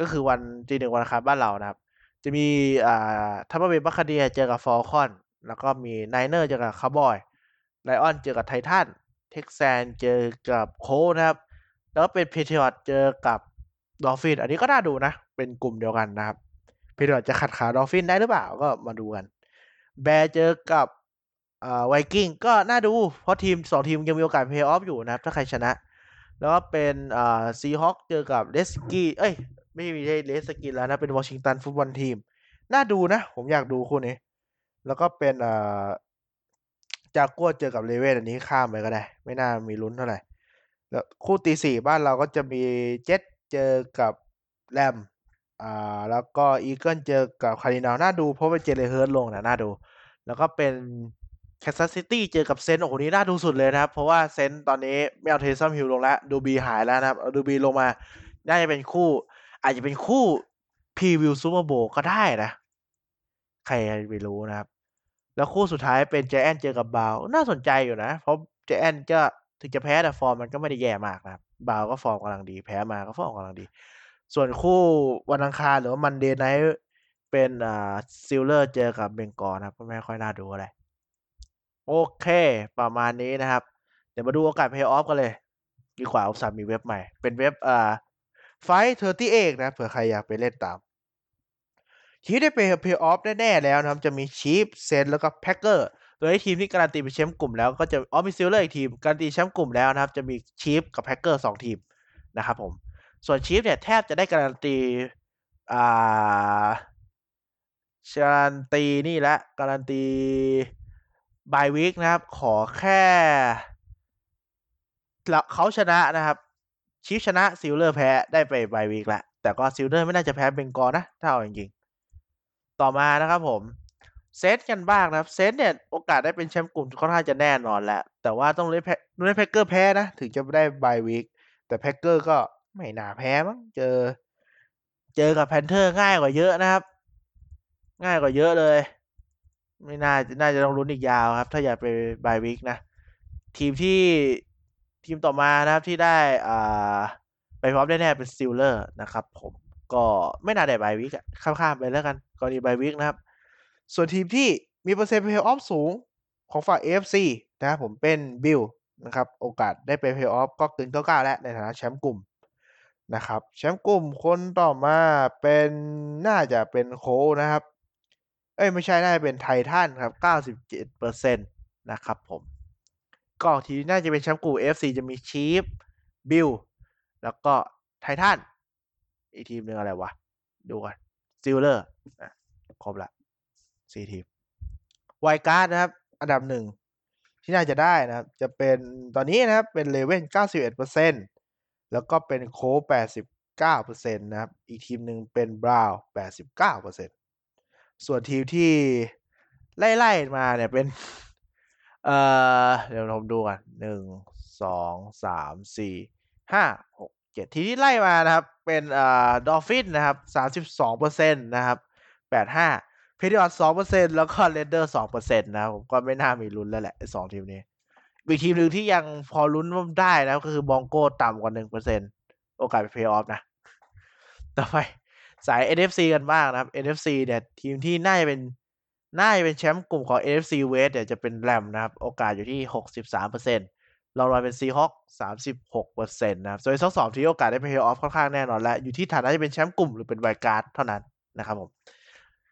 ก็คือวันตีหนึ่งวันอังคารบ้านเรานะครับ จะมีอ่า Tampa Bay Buccaneer เจอกับ Falcon แล้วก็มี Niner เจอกับคาร์บอยLion เจอกับ Titan Texan เจอกับ Colt นะครับ แล้วเป็น Patriot เจอกับ Dolphin อันนี้ก็น่าดูนะ เป็นกลุ่มเดียวกันนะครับ Patriot จะขัดขา Dolphin ได้หรือเปล่าก็มาดูกัน Bear เจอกับอ่าไวกิ้งก็น่าดู เพราะทีมสองทีมยังมีโอกาสเพย์ออฟอยู่นะครับ ถ้าใครชนะ แล้วก็เป็น Seahawk เจอกับ Redskin เอ้ย ไม่มีใช่ Redskin แล้วนะ เป็น Washington Football Team น่าดูนะ ผมอยากดูคู่นี้ แล้วก็เป็นอ่าจากกัวเจอกับ Raven อันนี้ข้ามไปก็ได้ ไม่น่ามีลุ้นเท่าไหร่ แล้วคู่ตีสี่บ้านเราก็จะมีเจ็ตเจอกับแรมอ่าแล้วก็ Eagle เจอกับคารินาลน่าดูเพราะว่าเจเลเฮิร์ตลงนะน่าดู แล้วก็เป็น Kansas City เจอกับ Saint โอ้โหนี้น่าดูสุดเลยนะครับ เพราะว่า Saint ตอนนี้ไม่เอา Taysom Hill ลงแล้ว Drew Brees หายแล้วนะครับ Drew Brees ลงมา น่าจะเป็นคู่ อาจจะเป็นคู่preview Super Bowl ก็ได้นะ ใครจะไปรู้นะครับ แล้วคู่สุดท้ายเป็นเจแอนเจอกับบาวน่าสนใจอยู่นะ เพราะเจแอนก็ถึงจะแพ้แต่ฟอร์มมันก็ไม่ได้แย่มากนะครับบาวก็ฟอร์มกำลังดี แพ้มาก็ฟอร์มกำลังดี ส่วนคู่วันอังคารหรือว่า Monday Night เป็นอ่า Steeler เจอกับ Bengal นะครับก็ไม่ค่อยน่าดูอะไรโอเค ประมาณนี้นะครับ เดี๋ยวมาดูโอกาสเพย์ออฟกันเลย ดีกว่าอุตส่าห์มีเว็บใหม่ เป็นเว็บอ่า FiveThirtyEight นะเผื่อใครอยากไปเล่นตามทีมได้ไปเพย์ออฟแน่ๆแล้วนะครับ จะมี Chief Saint แล้วก็ Packer โดยทีมที่การันตีเป็นแชมป์กลุ่มแล้วก็จะออฟมิ Steeler อีกทีม การันตีแชมป์กลุ่มแล้วนะครับ จะมี Chief กับ Packer สองทีมนะครับผม ส่วน Chief เนี่ยแทบจะได้การันตีอ่าการันตีนี่แหละการันตีbye week นะครับ ขอแค่เขาชนะนะครับ Chief ชนะ Steeler แพ้ได้ไป bye week ละ แต่ก็ Steeler ไม่น่าจะแพ้ Bengal นะถ้าเอาจริงๆ ต่อมานะครับผม Saint กันบ้างนะครับ Saint เนี่ยโอกาสได้เป็นแชมป์กลุ่มค่อนข้างจะแน่นอนแล้วแต่ว่าต้องเล่นแพ้เล่น Packer แพ้นะ ถึงจะได้ bye week แต่ Packer ก็ไม่น่าแพ้มั้งเจอ เจอกับ Panther ง่ายกว่าเยอะนะครับ ง่ายกว่าเยอะเลย ไม่น่าน่าจะต้องลุ้นอีกยาวครับ ถ้าอยากไป bye week นะทีมที่ ทีมต่อมานะครับที่ได้อ่าไปพร้อมแน่ๆเป็น Steeler นะครับผมก็ไม่น่าได้ bye week ข้ามๆไปแล้วกันกรณี bye week นะครับ ส่วนทีมที่มีเปอร์เซ็นต์เพย์ออฟสูงของฝั่ง AFC นะครับผมเป็นบิลนะครับโอกาสได้ไปเพย์ออฟก็เกินเก้าเก้าแล้วในฐานะแชมป์กลุ่มนะครับแชมป์กลุ่มคนต่อมาเป็นน่าจะเป็นโคนะครับ เอ้ยไม่ใช่น่าจะเป็นไททันครับเก้าสิบเจ็ดเปอร์เซ็นต์นะครับผม ก็ทีน่าจะเป็นแชมป์กลุ่ม AFC จะมี Chief Bill แล้วก็ไททันอีกทีมหนึ่งอะไรวะ ดูกัน Steeler ครบละสี่ทีม wild card นะครับ อันดับหนึ่งที่น่าจะได้นะครับ จะเป็นตอนนี้นะครับ เป็น Raven เก้าสิบเอ็ดเปอร์เซ็นแล้วก็เป็นโคแปดสิบเก้าเปอร์เซ็นต์นะครับ อีกทีมหนึ่งเป็น Brown แปดสิบเก้าเปอร์เซ็นส่วนทีมที่ไล่ ๆ มาเนี่ยเป็น เอ่อเดี๋ยวผมดูกันหนึ่งสองสามสี่ห้าหกเจ็ดทีที่ไล่มานะครับ เป็นเอ่อ Dolphin นะครับสามสิบสองเปอร์เซ็นต์นะครับแปดห้า Patriot สองเปอร์เซ็นต์แล้วก็ Raider สองเปอร์เซ็นต์นะครับผมก็ไม่น่ามีลุ้นแล้วแหละสองทีมนี้อีกทีมหนึ่งที่ยังพอลุ้นได้นะก็คือบองโก้ต่ำกว่าหนึ่งเปอร์เซ็นต์โอกาสไปเพย์ออฟนะ ต่อไปสาย NFC กันบ้างนะครับ NFC เนี่ยทีมที่น่าจะเป็น น่าจะเป็นแชมป์กลุ่มของ NFC West เนี่ยจะเป็นแรมนะครับ โอกาสอยู่ที่หกสิบสามเปอร์เซ็นต์รองลอยเป็นซีฮอคสามสิบหกเปอร์เซ็นต์นะครับส่วนทั้งสองทีมโอกาสได้เพย์ออฟค่อนข้างแน่นอนแล้วอยู่ที่ฐานะจะเป็นแชมป์กลุ่มหรือเป็นไวการ์ดเท่านั้นนะครับผม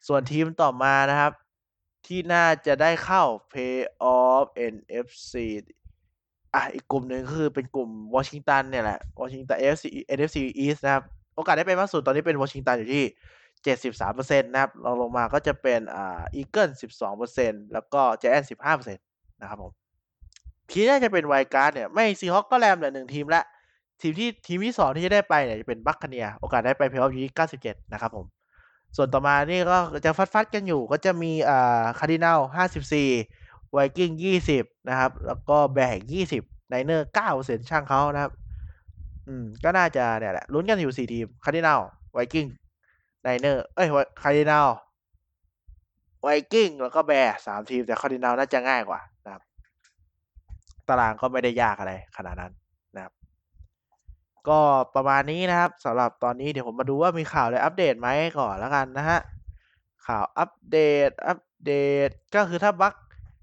ส่วนทีมต่อมานะครับ ที่น่าจะได้เข้า Playoff NFC อะอีกกลุ่มหนึ่งคือเป็นกลุ่มวอชิงตันเนี่ยแหละวอชิงตัน NFC NFC East นะครับ โอกาสได้ไปมากสุดตอนนี้เป็นวอชิงตันอยู่ที่ เจ็ดสิบสามเปอร์เซ็นต์นะครับลองลงมาก็จะเป็นอ่า Eagle สิบสองเปอร์เซ็นต์แล้วก็แจแอนสิบห้าเปอร์เซ็นต์นะครับผมทีน่าจะเป็น wild card เนี่ย ไม่ Seahawk ก็แรมเหลือหนึ่งทีมละ ทีมที่ทีมที่สองที่จะได้ไปเนี่ย จะเป็น Buccaneer โอกาสได้ไปเพลย์ออฟอยู่ที่เก้าสิบเจ็ดนะครับผม ส่วนต่อมานี่ก็จะฟัดฟัดกันอยู่ก็จะมีอ่าคาร์ดินัลห้าสิบสี่ไวกิ้งยี่สิบนะครับ แล้วก็ Bear ยี่สิบไนเนอร์เก้าเปอร์เซ็นช่างเขานะครับ อืม ก็น่าจะเนี่ยแหละลุ้นกันอยู่สี่ทีมคาร์ดินัลไวกิ้ง Niner เอ้ย Cardinal Viking แล้วก็ Bear สามทีม แต่คาร์ดินัลน่าจะง่ายกว่านะครับ ตารางก็ไม่ได้ยากอะไรขนาดนั้นนะครับ ก็ประมาณนี้นะครับสำหรับตอนนี้เดี๋ยวผมมาดูว่ามีข่าวอะไรอัปเดตไหมก่อนแล้วกันนะฮะ ข่าวอัปเดต อัปเดต ก็คือถ้า Buc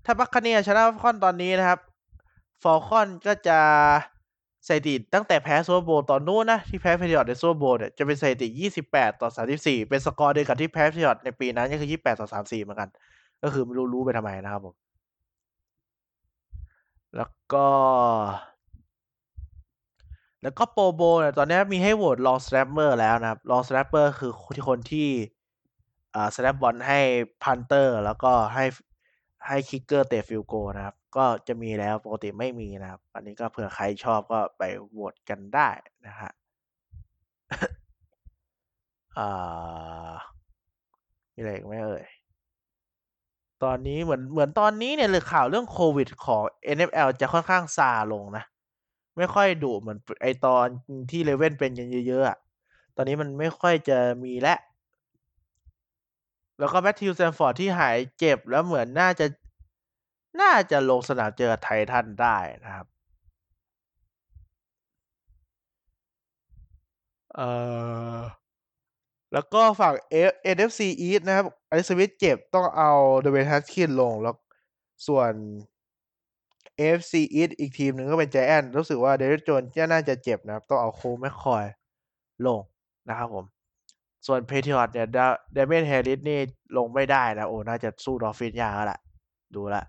ถ้า Buccaneer ชนะ Falcon ตอนนี้นะครับ Falcon ก็จะ สถิติตั้งแต่แพ้ Super Bowl ตอนนู้นนะ ที่แพ้ Patriot ใน Super Bowl เนี่ยจะเป็นสถิติ 28 ต่อ 34 เป็นสกอร์เดียวกับที่แพ้ Patriot ในปีนั้นก็คือ 28 ต่อ 34 เหมือนกัน ก็คือไม่รู้รู้ไปทำไมนะครับผม แล้วก็ แล้วก็ Pro Bowl เนี่ยตอนนี้มีให้โหวต long snapper แล้วนะครับ long snapper คือที่คนที่อ่า snap บอลให้ punter แล้วก็ให้ให้ kicker เตะ field goal นะครับก็จะมีแล้วปกติไม่มีนะครับ อันนี้ก็เผื่อใครชอบก็ไปโหวตกันได้นะฮะอ่ามีอะไรอีกไหมเอ่ย ตอนนี้เหมือนเหมือนตอนนี้เนี่ยเลยข่าวเรื่องโควิดของ NFL จะค่อนข้างซาลงนะ ไม่ค่อยดุเหมือนไอตอนที่เลเว่นเป็นกันเยอะๆอะตอนนี้มันไม่ค่อยจะมีและแล้วก็แมทธิวแซมฟอร์ดที่หายเจ็บแล้วเหมือนน่าจะ น่าจะลงสนามเจอไททันได้นะครับ เอ่อ แล้วก็ฝั่ง NFC East นะครับ Alex Smith เจ็บต้องเอา Dwayne Haskins ลงแล้วส่วน AFC East อีกทีมหนึ่งก็เป็น g i แอนรู้สึกว่า Daniel Jones จะน่าจะเจ็บนะครับ ต้องเอา Colt McCoy ลงนะครับผม ส่วน Patriot เนี่ย Damien Harris นี่ลงไม่ได้นะ โอ้ น่าจะสู้ Dolphin ยากแล้วละดูละ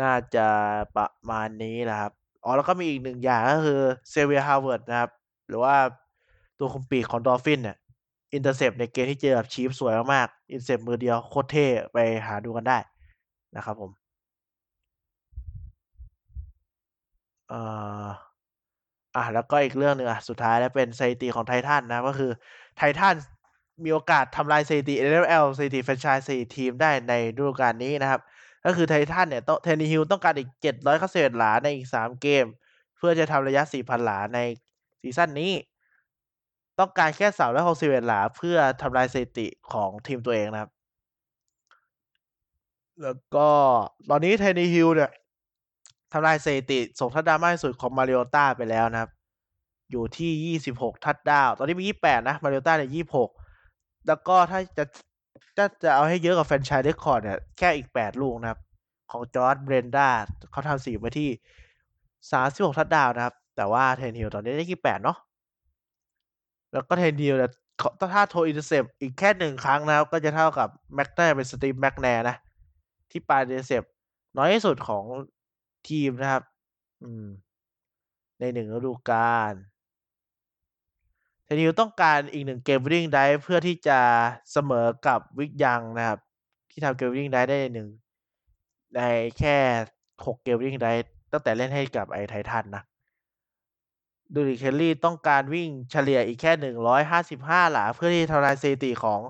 น่าจะประมาณนี้นะครับ อ๋อ แล้วก็มีอีกหนึ่งอย่างก็คือXavien Howard นะครับ หรือว่าตัวคุมปีกของ Dolphin เนี่ย intercept ในเกมที่เจอกับ Chief สวยมากๆ intercept มือเดียวโคตรเท่ไปหาดูกันได้นะครับผม เอ่อ อะแล้วก็อีกเรื่องหนึ่งอะ สุดท้ายแล้วเป็นสถิติของไททันนะ ก็คือไททันมีโอกาสทำลายสถิติ NFL สถิติแฟรนไชส์สถิติทีมได้ในฤดูกาลนี้นะครับ ก็คือไททันเนี่ยต้อง Tannehill ต้องการอีก791หลาในอีก 3 เกม เพื่อจะทำระยะ 4,000 หลาในซีซั่นนี้ ต้องการแค่361หลาเพื่อทำลายสถิติของทีมตัวเองนะครับ แล้วก็ตอนนี้ Tannehill เนี่ยทำลายสถิติส่งทัดดาวมากที่สุดของ Mariota ไปแล้วนะครับ อยู่ที่ 26 ทัดดาว ตอนนี้มี 28 นะ Mariota เนี่ย 26 แล้วก็ถ้าจะ ถ้าจะเอาให้เยอะกว่า franchise record เนี่ยแค่อีก8ลูกนะครับ ของ George Blanda เขาทำสี่มาที่36ทัดดาวนะครับ แต่ว่า Tannehill ตอนนี้ได้ที่8เนาะแล้วก็ Tannehill เนี่ยถ้า throw intercept อีกแค่หนึ่งครั้งนะครับ ก็จะเท่ากับแม็กได้เป็น Steve McNair นะ ที่ปา intercept น้อยที่สุดของทีมนะครับ อืม ในหนึ่งฤดูกาล Tannehill ต้องการอีกหนึ่งเกมวิ่งได้เพื่อที่จะเสมอกับวิกยังนะครับ ที่ทำเกมวิ่งได้ได้หนึ่งในแค่หกเกมวิ่งได้ตั้งแต่เล่นให้กับไอไททันนะดูริเคลลี่ต้องการวิ่งเฉลี่ยอีกแค่หนึ่งร้อยห้าสิบห้าหลา เพื่อที่ทำลายสถิติของ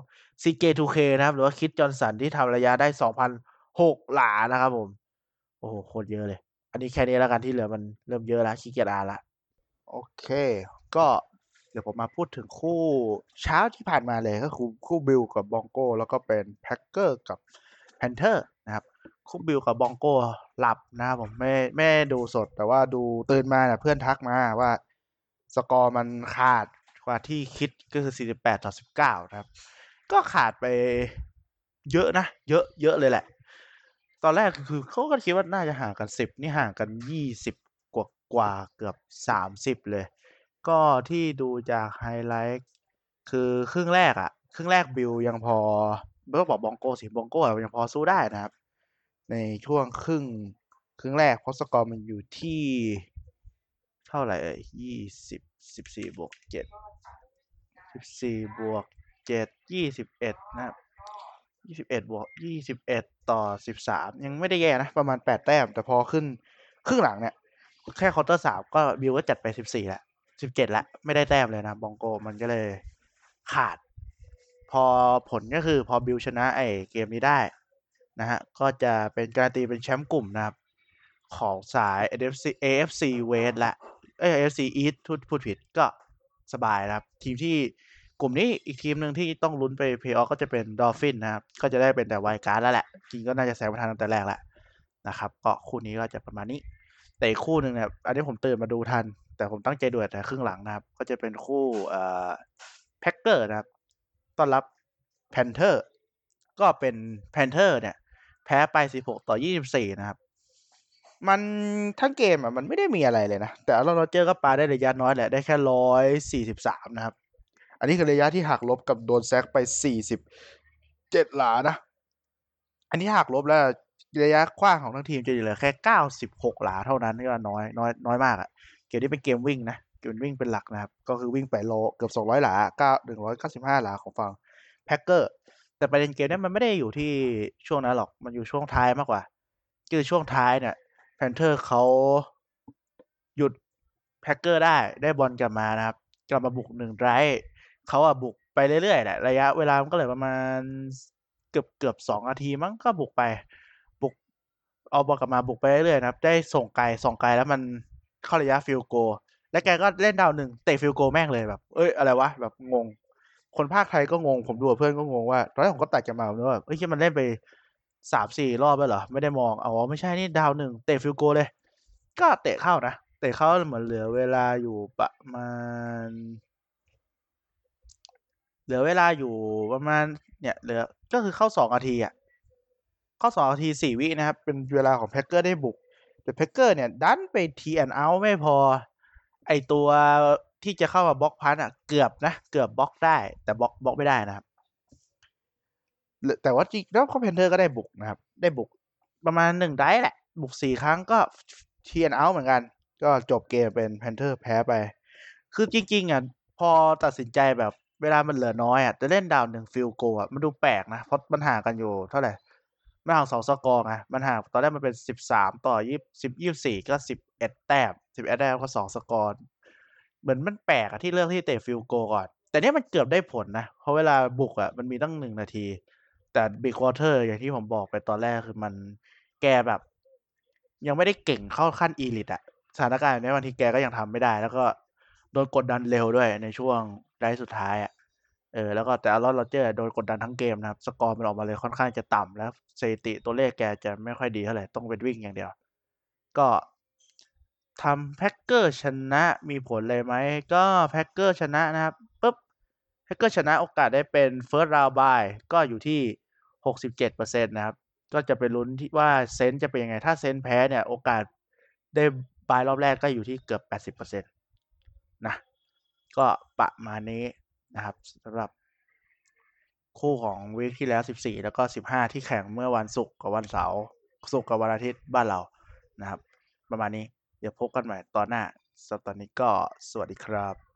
CK2K นะครับ หรือว่าคิดจอห์นสันที่ทำระยะได้สองพันหกหลานะครับผม โอ้โห โคตรเยอะเลย อันนี้แค่นี้แล้วกันที่เหลือมันเริ่มเยอะแล้วขี้เกียจอ่านละ โอเค ก็ เดี๋ยวผมมาพูดถึงคู่เช้าที่ผ่านมาเลยก็คือคู่บิลกับบองโก้แล้วก็เป็นแพ็คเกอร์กับแพนเทอร์นะครับ คู่บิลกับบองโก้หลับนะครับผมไม่ไม่ดูสด แต่ว่าดูตื่นมาเนี่ยเพื่อนทักมาว่าสกอร์มันขาดกว่าที่คิดก็คือ 48 ต่อ 19 นะครับ ก็ขาดไปเยอะนะ เยอะเยอะเลยแหละ ตอนแรกคือเขาก็คิดว่าน่าจะห่างกัน 10 นี่ห่างกัน 20 กว่ากว่าเกือบ 30 เลย ก็ที่ดูจากไฮไลท์คือครึ่งแรกอะ ครึ่งแรกบิลยังพอไม่ต้องบอกบองโกสิบองโกยังพอสู้ได้นะครับ ในช่วงครึ่งครึ่งแรกเพราะสกอร์มันอยู่ที่ เท่าไหร่เอ่ยยี่สิบสิบสี่บวกเจ็ดสิบสี่บวกเจ็ดยี่สิบเอ็ดนะครับยี่สิบเอ็ดบวกยี่สิบเอ็ดต่อสิบสามยังไม่ได้แย่นะ ประมาณแปดแต้ม แต่พอขึ้นครึ่งหลังเนี่ย แค่ quarter สามก็บิลก็จัดไปสิบสี่แหละ สิบเจ็ดละไม่ได้แต้มเลยนะบองโกมันก็เลยขาด พอผลก็คือพอบิลชนะไอเกมนี้ได้นะฮะก็จะเป็นการันตีเป็นแชมป์กลุ่มนะครับ ของสาย AFC AFC West และเอ้ย AFC East พูดพูดผิดก็สบายนะครับ ทีมที่กลุ่มนี้อีกทีมหนึ่งที่ต้องลุ้นไปเพย์ออฟก็จะเป็นดอลฟินนะครับ ก็จะได้เป็นแต่ wild card แล้วแหละจริงก็น่าจะแซงมาทางตั้งแต่แรกแหละนะครับ ก็คู่นี้ก็จะประมาณนี้ แต่อีกคู่หนึ่งเนี่ยอันนี้ผมตื่นมาดูทัน แต่ผมตั้งใจดูแต่ครึ่งหลังนะครับ ก็จะเป็นคู่เอ่อแพ็กเกอร์นะครับ ต้อนรับแพนเทอร์ ก็เป็นแพนเทอร์เนี่ย แพ้ไป 16 ต่อ 24 นะครับ มันทั้งเกมอะมันไม่ได้มีอะไรเลยนะ แต่ Aaron Rodgers ก็ปาได้ระยะน้อยแหละ ได้แค่ร้อยสี่สิบสามนะครับ อันนี้คือระยะที่หักลบกับโดน sack ไปสี่สิบเจ็ดหลานะ อันนี้หักลบแล้ว ระยะขว้างของทั้งทีมจะเหลือแค่เก้าสิบหกหลาเท่านั้นก็น้อยน้อยน้อยมากอะเกมนี้เป็นเกมวิ่งนะ เกมวิ่งเป็นหลักนะครับ ก็คือวิ่งไปโลเกือบสองร้อยหลาเก้าหนึ่งร้อยเก้าสิบห้าหลาของฝั่งแพ็กเกอร์ แต่ประเด็นเกมนี้มันไม่ได้อยู่ที่ช่วงนั้นหรอก มันอยู่ช่วงท้ายมากกว่า คือช่วงท้ายเนี่ยแพนเทอร์เขาหยุดแพ็กเกอร์ได้ได้บอลกลับมานะครับ กลับมาบุกหนึ่งไรเขาอะบุกไปเรื่อยๆแหละระยะเวลามันก็เลยประมาณเกือบเกือบสองนาทีมั้งก็บุกไป เอาบอลกลับมาบุกไปเรื่อยๆนะครับ ได้ส่งไกลส่งไกลแล้วมันเข้าระยะ field goal และแกก็เล่น down หนึ่งเตะ field goal แม่งเลยแบบ เอ้ยอะไรวะแบบงง คนพากย์ไทยก็งงผมดูเพื่อนก็งงว่าตอนแรกผมก็ตัดกันมาเนอะแบบเอ้ยมันเล่นไปสามสี่รอบแล้วเหรอ ไม่ได้มองอ๋อไม่ใช่นี่ down หนึ่งเตะ field goal เลย ก็เตะเข้านะเตะเข้าเหมือนเหลือเวลาอยู่ประมาณ เหลือเวลาอยู่ประมาณเนี่ยเหลือก็คือเข้าสองนาทีอะ เข้าสองนาทีสี่วินะครับ เป็นเวลาของแพ็กเกอร์ได้บุก แต่แพ็กเกอร์เนี่ย ดันไป three and out ไม่พอ ไอตัวที่จะเข้ามา block punt อะ เกือบนะ เกือบบล็อกได้ แต่ block block ไม่ได้นะครับ แต่ว่าจริงแล้วคอมเพนเทอร์ก็ได้บุกนะครับ ได้บุกประมาณหนึ่งได้แหละ บุกสี่ครั้งก็ three and out เหมือนกัน ก็จบเกมเป็นแพนเทอร์แพ้ไป คือจริงๆอะพอตัดสินใจแบบเวลามันเหลือน้อยอะจะเล่น down หนึ่ง field goal อะมันดูแปลกนะเพราะมันห่างกันอยู่เท่าไหร่ มันห่างสองสกอร์ไงมันห่างตอนแรกมันเป็นสิบสามต่อยี่สิบยี่สี่ก็สิบเอ็ดแต้มสิบเอ็ดแต้มก็สองสกอร์เหมือนมันแปลกอะที่เลือกที่เตะ field goal ก่อน แต่เนี้ยมันเกือบได้ผลนะ เพราะเวลาบุกอะมันมีตั้งหนึ่งนาที แต่ Bridgewater อย่างที่ผมบอกไปตอนแรกคือมันแกแบบ ยังไม่ได้เก่งเข้าขั้น elite อะสถานการณ์แบบนี้บางทีแกก็ยังทำไม่ได้ แล้วก็โดนกดดันเร็วด้วยในช่วงได้สุดท้ายอะ เออแล้วก็แต่ Aaron Rodgers โดนกดดันทั้งเกมนะครับสกอร์มันออกมาเลยค่อนข้างจะต่ำแล้วสถิติตัวเลขแกจะไม่ค่อยดีเท่าไหร่ต้องเป็นวิ่งอย่างเดียว ก็ทำแพ็กเกอร์ชนะมีผลเลยไหมก็แพ็กเกอร์ชนะนะครับปุ๊บแพ็กเกอร์ชนะโอกาสได้เป็น first round bye ก็อยู่ที่หกสิบเจ็ดเปอร์เซ็นต์นะครับ ก็จะไปลุ้นที่ว่าเซนต์จะเป็นยังไง ถ้าเซนต์แพ้เนี่ยโอกาสได้ bye รอบแรกก็อยู่ที่เกือบแปดสิบเปอร์เซ็นต์นะก็ประมาณนี้ นะครับสำหรับคู่ของ week ที่แล้ว 14 แล้วก็ 15 ที่แข่งเมื่อวันศุกร์กับวันเสาร์ศุกร์กับวันอาทิตย์บ้านเรานะครับ ประมาณนี้เดี๋ยวพบกันใหม่ตอนหน้าสำหรับตอนนี้ก็สวัสดีครับ